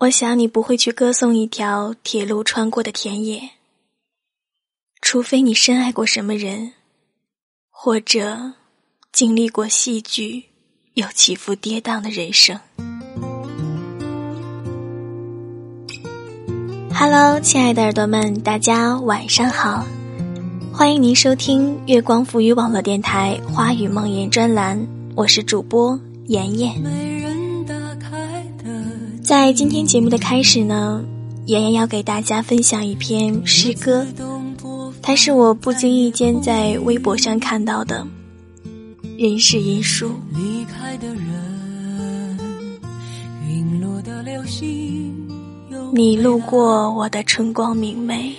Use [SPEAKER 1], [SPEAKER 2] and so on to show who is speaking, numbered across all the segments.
[SPEAKER 1] 我想你不会去歌颂一条铁路穿过的田野，除非你深爱过什么人，或者经历过戏剧又起伏跌宕的人生。Hello，亲爱的耳朵们，大家晚上好，欢迎您收听月光浮语网络电台《花语梦言》专栏，我是主播妍妍。在今天节目的开始呢，妍妍要给大家分享一篇诗歌，它是我不经意间在微博上看到的。人是因素，你路过我的春光明媚，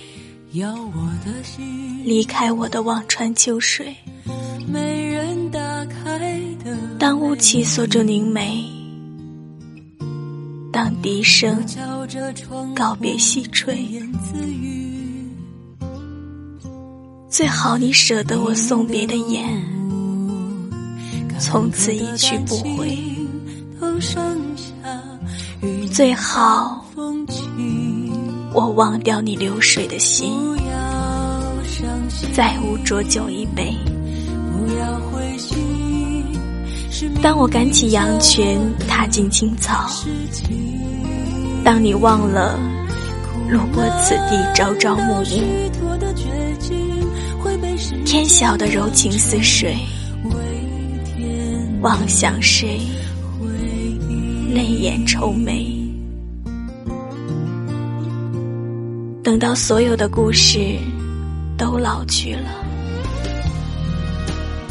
[SPEAKER 1] 离开我的望穿秋水。当雾气锁住凝眉。当笛声告别细吹，最好你舍得我送别的眼，从此一去不回。最好我忘掉你流水的心，再无浊酒一杯。当我赶起羊群，踏进青草；当你忘了路过此地朝朝暮暮，天晓得柔情似水，望向谁，泪眼愁眉。等到所有的故事都老去了。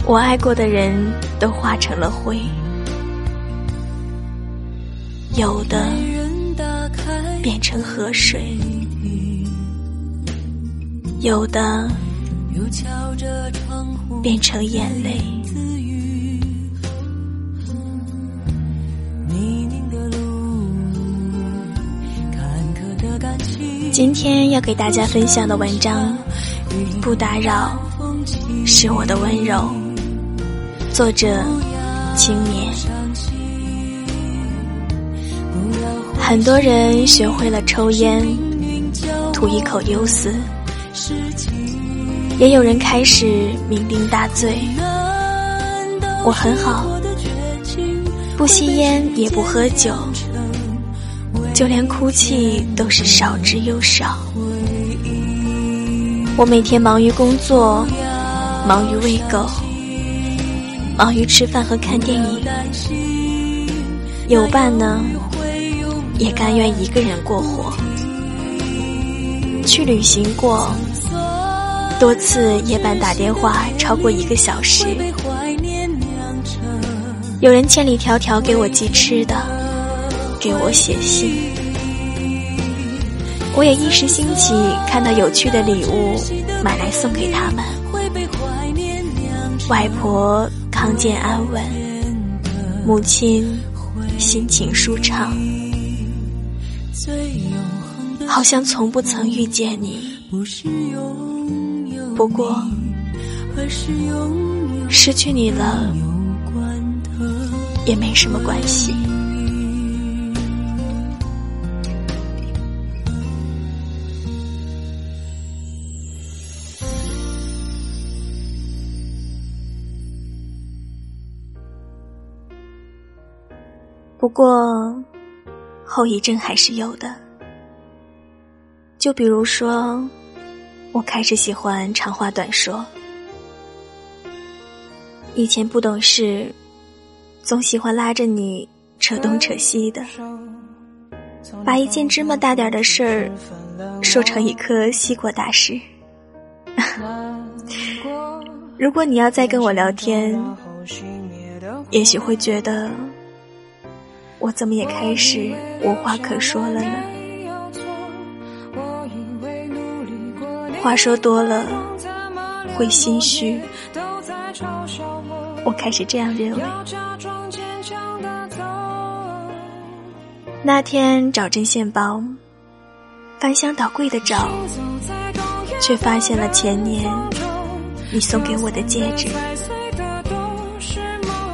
[SPEAKER 1] 我爱过的人都化成了灰，有的变成河水，有的变成眼泪。今天要给大家分享的文章，不打扰，是我的温柔。作者：青年。很多人学会了抽烟，吐一口忧思；也有人开始酩酊大醉。我很好，不吸烟也不喝酒，就连哭泣都是少之又少。我每天忙于工作，忙于喂狗。忙于吃饭和看电影，有伴呢，也甘愿一个人过活。去旅行过，多次夜半打电话超过一个小时。有人千里迢迢给我寄吃的，给我写信。我也一时兴起，看到有趣的礼物，买来送给他们。外婆。康健安稳，母亲心情舒畅，好像从不曾遇见你。不过，失去你了，也没什么关系。不过，后遗症还是有的。就比如说，我开始喜欢长话短说。以前不懂事，总喜欢拉着你扯东扯西的，把一件芝麻大点的事儿说成一颗西瓜大事。如果你要再跟我聊天，也许会觉得。我怎么也开始无话可说了呢？话说多了会心虚，我开始这样认为。那天找针线包，翻箱倒柜的找，却发现了前年你送给我的戒指。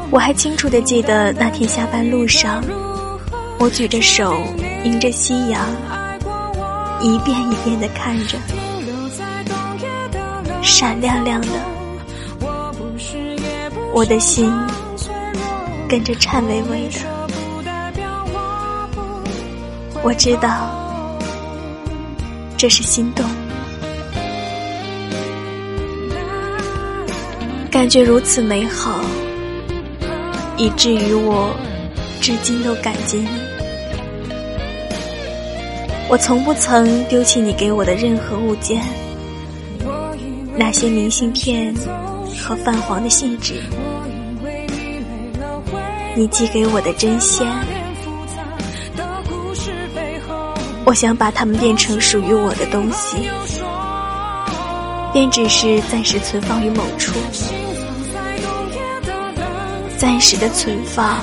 [SPEAKER 1] 我还清楚的记得那天下班路上，我举着手，迎着夕阳，一遍一遍的看着，闪亮亮的，我的心跟着颤巍巍的。我知道，这是心动，感觉如此美好，以至于我至今都感激你。我从不曾丢弃你给我的任何物件，那些明信片和泛黄的信纸，你寄给我的针线。我想把它们变成属于我的东西，便只是暂时存放于某处，暂时的存放，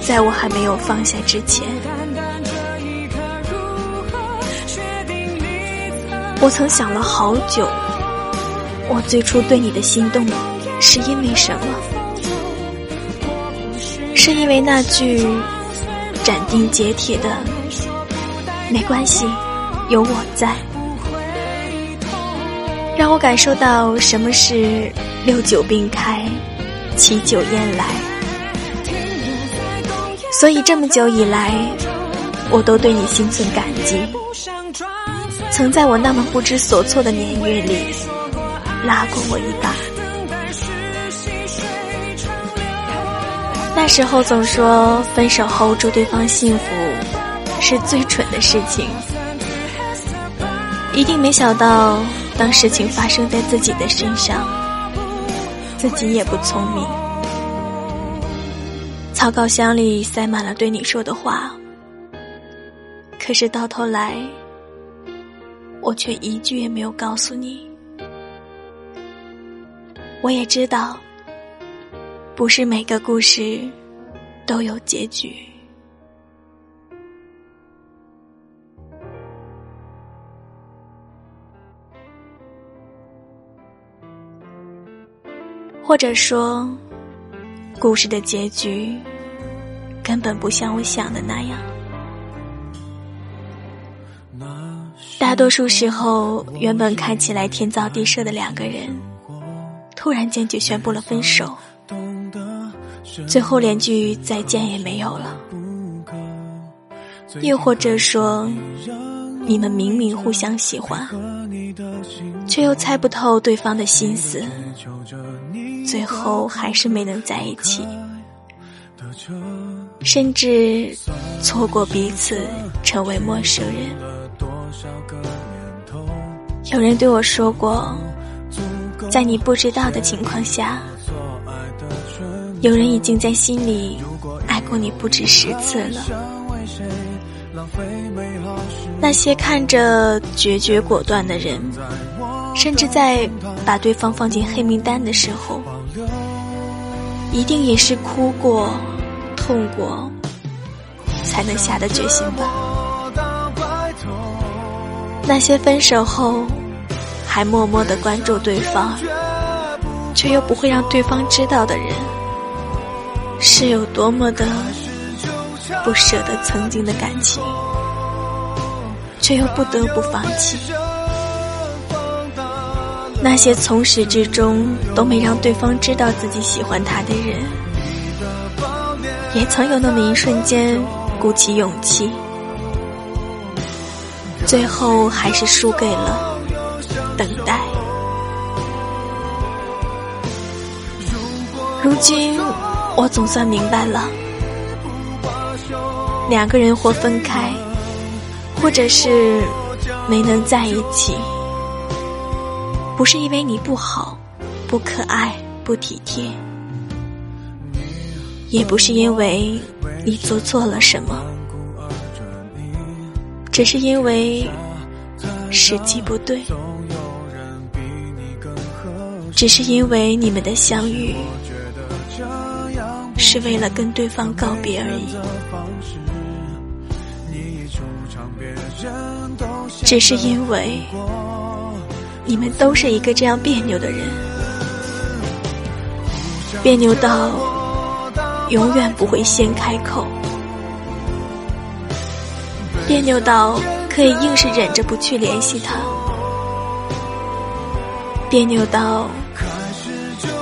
[SPEAKER 1] 在我还没有放下之前。我曾想了好久，我最初对你的心动是因为什么？是因为那句。斩钉截铁的，没关系，有我在，让我感受到什么是六九并开，七九烟来。所以这么久以来，我都对你心存感激，曾在我那么不知所措的年月里拉过我一把。那时候总说分手后祝对方幸福是最蠢的事情，一定没想到当事情发生在自己的身上，自己也不聪明。草稿箱里塞满了对你说的话，可是到头来，我却一句也没有告诉你。我也知道。不是每个故事都有结局，或者说，故事的结局根本不像我想的那样。大多数时候，原本看起来天造地设的两个人，突然间就宣布了分手。最后连句再见也没有了，又或者说，你们明明互相喜欢，却又猜不透对方的心思，最后还是没能在一起，甚至错过彼此，成为陌生人。有人对我说过，在你不知道的情况下。有人已经在心里爱过你不止十次了。那些看着决绝果断的人，甚至在把对方放进黑名单的时候，一定也是哭过、痛过，才能下的决心吧。那些分手后还默默的关注对方，却又不会让对方知道的人。是有多么的不舍得曾经的感情，却又不得不放弃。那些从始至终都没让对方知道自己喜欢他的人，也曾有那么一瞬间鼓起勇气，最后还是输给了等待。如今。我总算明白了，两个人或分开，或者是没能在一起，不是因为你不好、不可爱、不体贴，也不是因为你做错了什么，只是因为时机不对，只是因为你们的相遇。是为了跟对方告别而已，只是因为你们都是一个这样别扭的人，别扭到永远不会先开口，别扭到可以硬是忍着不去联系他，别扭到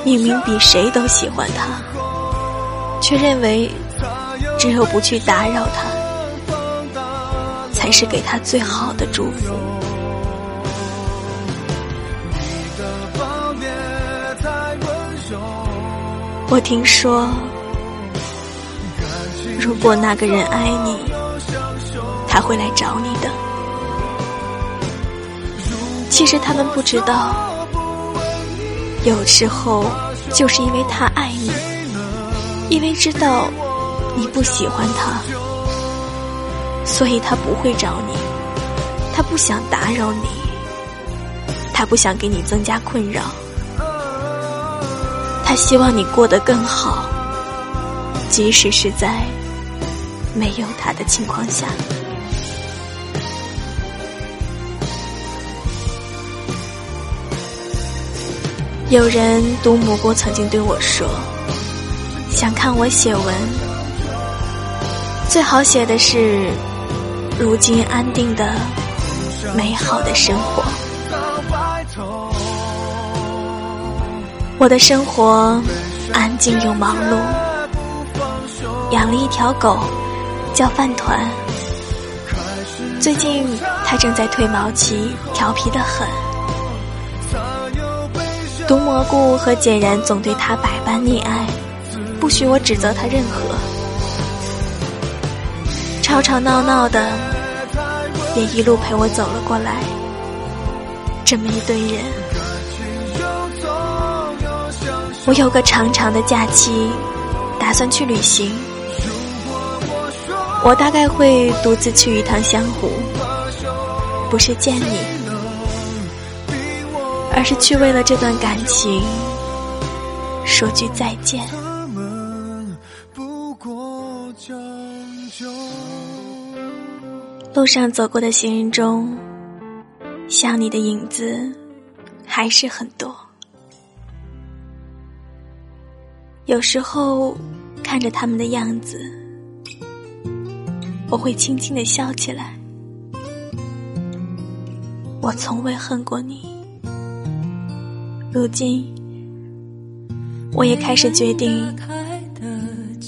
[SPEAKER 1] 明明比谁都喜欢他，却认为只有不去打扰他，才是给他最好的祝福。我听说。如果那个人爱你，他会来找你的。其实他们不知道，有时候就是因为他爱你，因为知道你不喜欢他，所以他不会找你。他不想打扰你，他不想给你增加困扰，他希望你过得更好，即使是在。没有他的情况下，有人读蘑菇曾经对我说：“想看我写文，最好写的是如今安定的美好的生活。我的生活安静又忙碌，养了一条狗。”叫饭团。最近它正在褪毛期，调皮的很。毒蘑菇和简然总对他百般溺爱，不许我指责他任何。吵吵闹闹的，也一路陪我走了过来。这么一堆人，我有个长长的假期，打算去旅行。我大概会独自去一趟湘湖，不是见你，而是去为了这段感情说句再见。路上走过的行人中，像你的影子还是很多。有时候看着他们的样子。我会轻轻的笑起来。我从未恨过你，如今我也开始决定，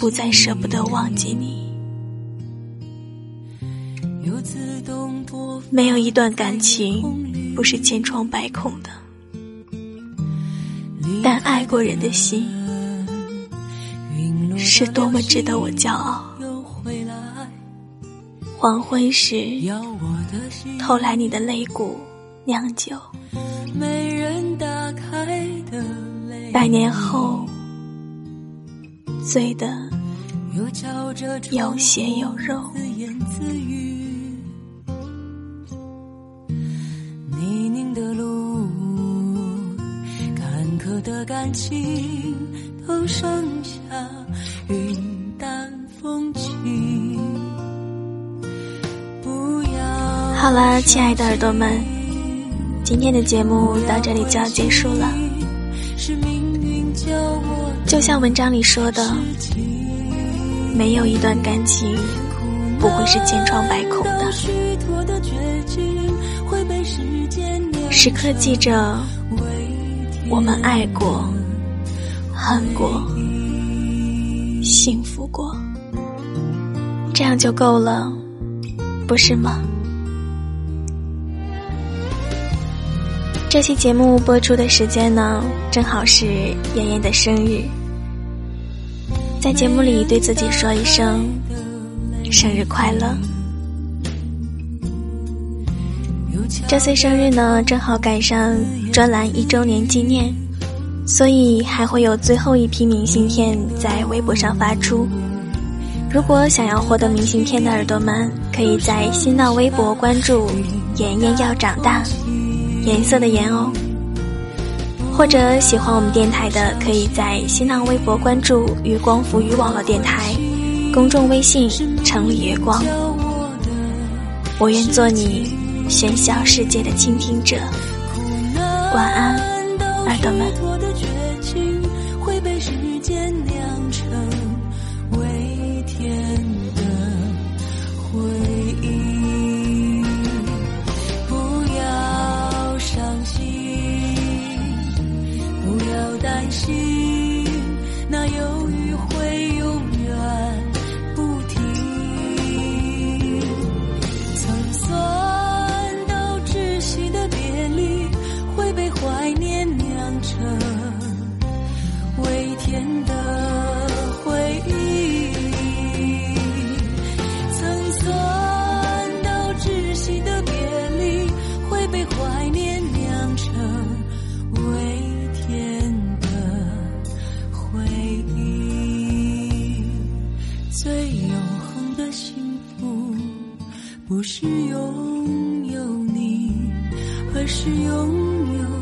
[SPEAKER 1] 不再舍不得忘记你。没有一段感情不是千疮百孔的，但爱过人的心，是多么值得我骄傲。黄昏时，偷来你的肋骨酿酒；百年后，醉得有血有肉。感情，都剩下云淡风轻。好了，亲爱的耳朵们，今天的节目到这里就要结束了。就像文章里说的，没有一段感情不会是千疮百孔的。时刻记着，我们爱过、恨过、幸福过，这样就够了，不是吗？这期节目播出的时间呢，正好是妍妍的生日，在节目里对自己说一声生日快乐。这岁生日呢，正好赶上专栏一周年纪念，所以还会有最后一批明信片在微博上发出。如果想要获得明信片的耳朵们，可以在新浪微博关注“妍妍要长大”。颜色的颜哦，或者喜欢我们电台的，可以在新浪微博关注“月光浮语网络电台”，公众微信“城里月光”。我愿做你喧嚣世界的倾听者。晚安，耳朵们。
[SPEAKER 2] 最永恒的幸福不是拥有你而是拥有